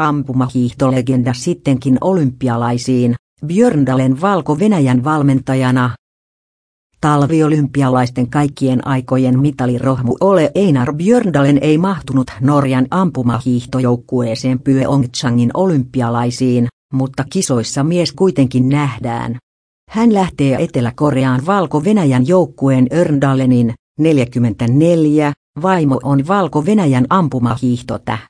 ampumahiihtolegenda sittenkin olympialaisiin, Björndalen Valko-Venäjän valmentajana. Talviolympialaisten kaikkien aikojen mitalirohmu Ole Einar Björndalen ei mahtunut Norjan ampumahiihtojoukkueeseen Pyeongchangin olympialaisiin, mutta kisoissa mies kuitenkin nähdään. Hän lähtee Etelä-Koreaan Valko-Venäjän joukkueen Örndalenin, 44, vaimo on Valko-Venäjän ampumahiihtotähti.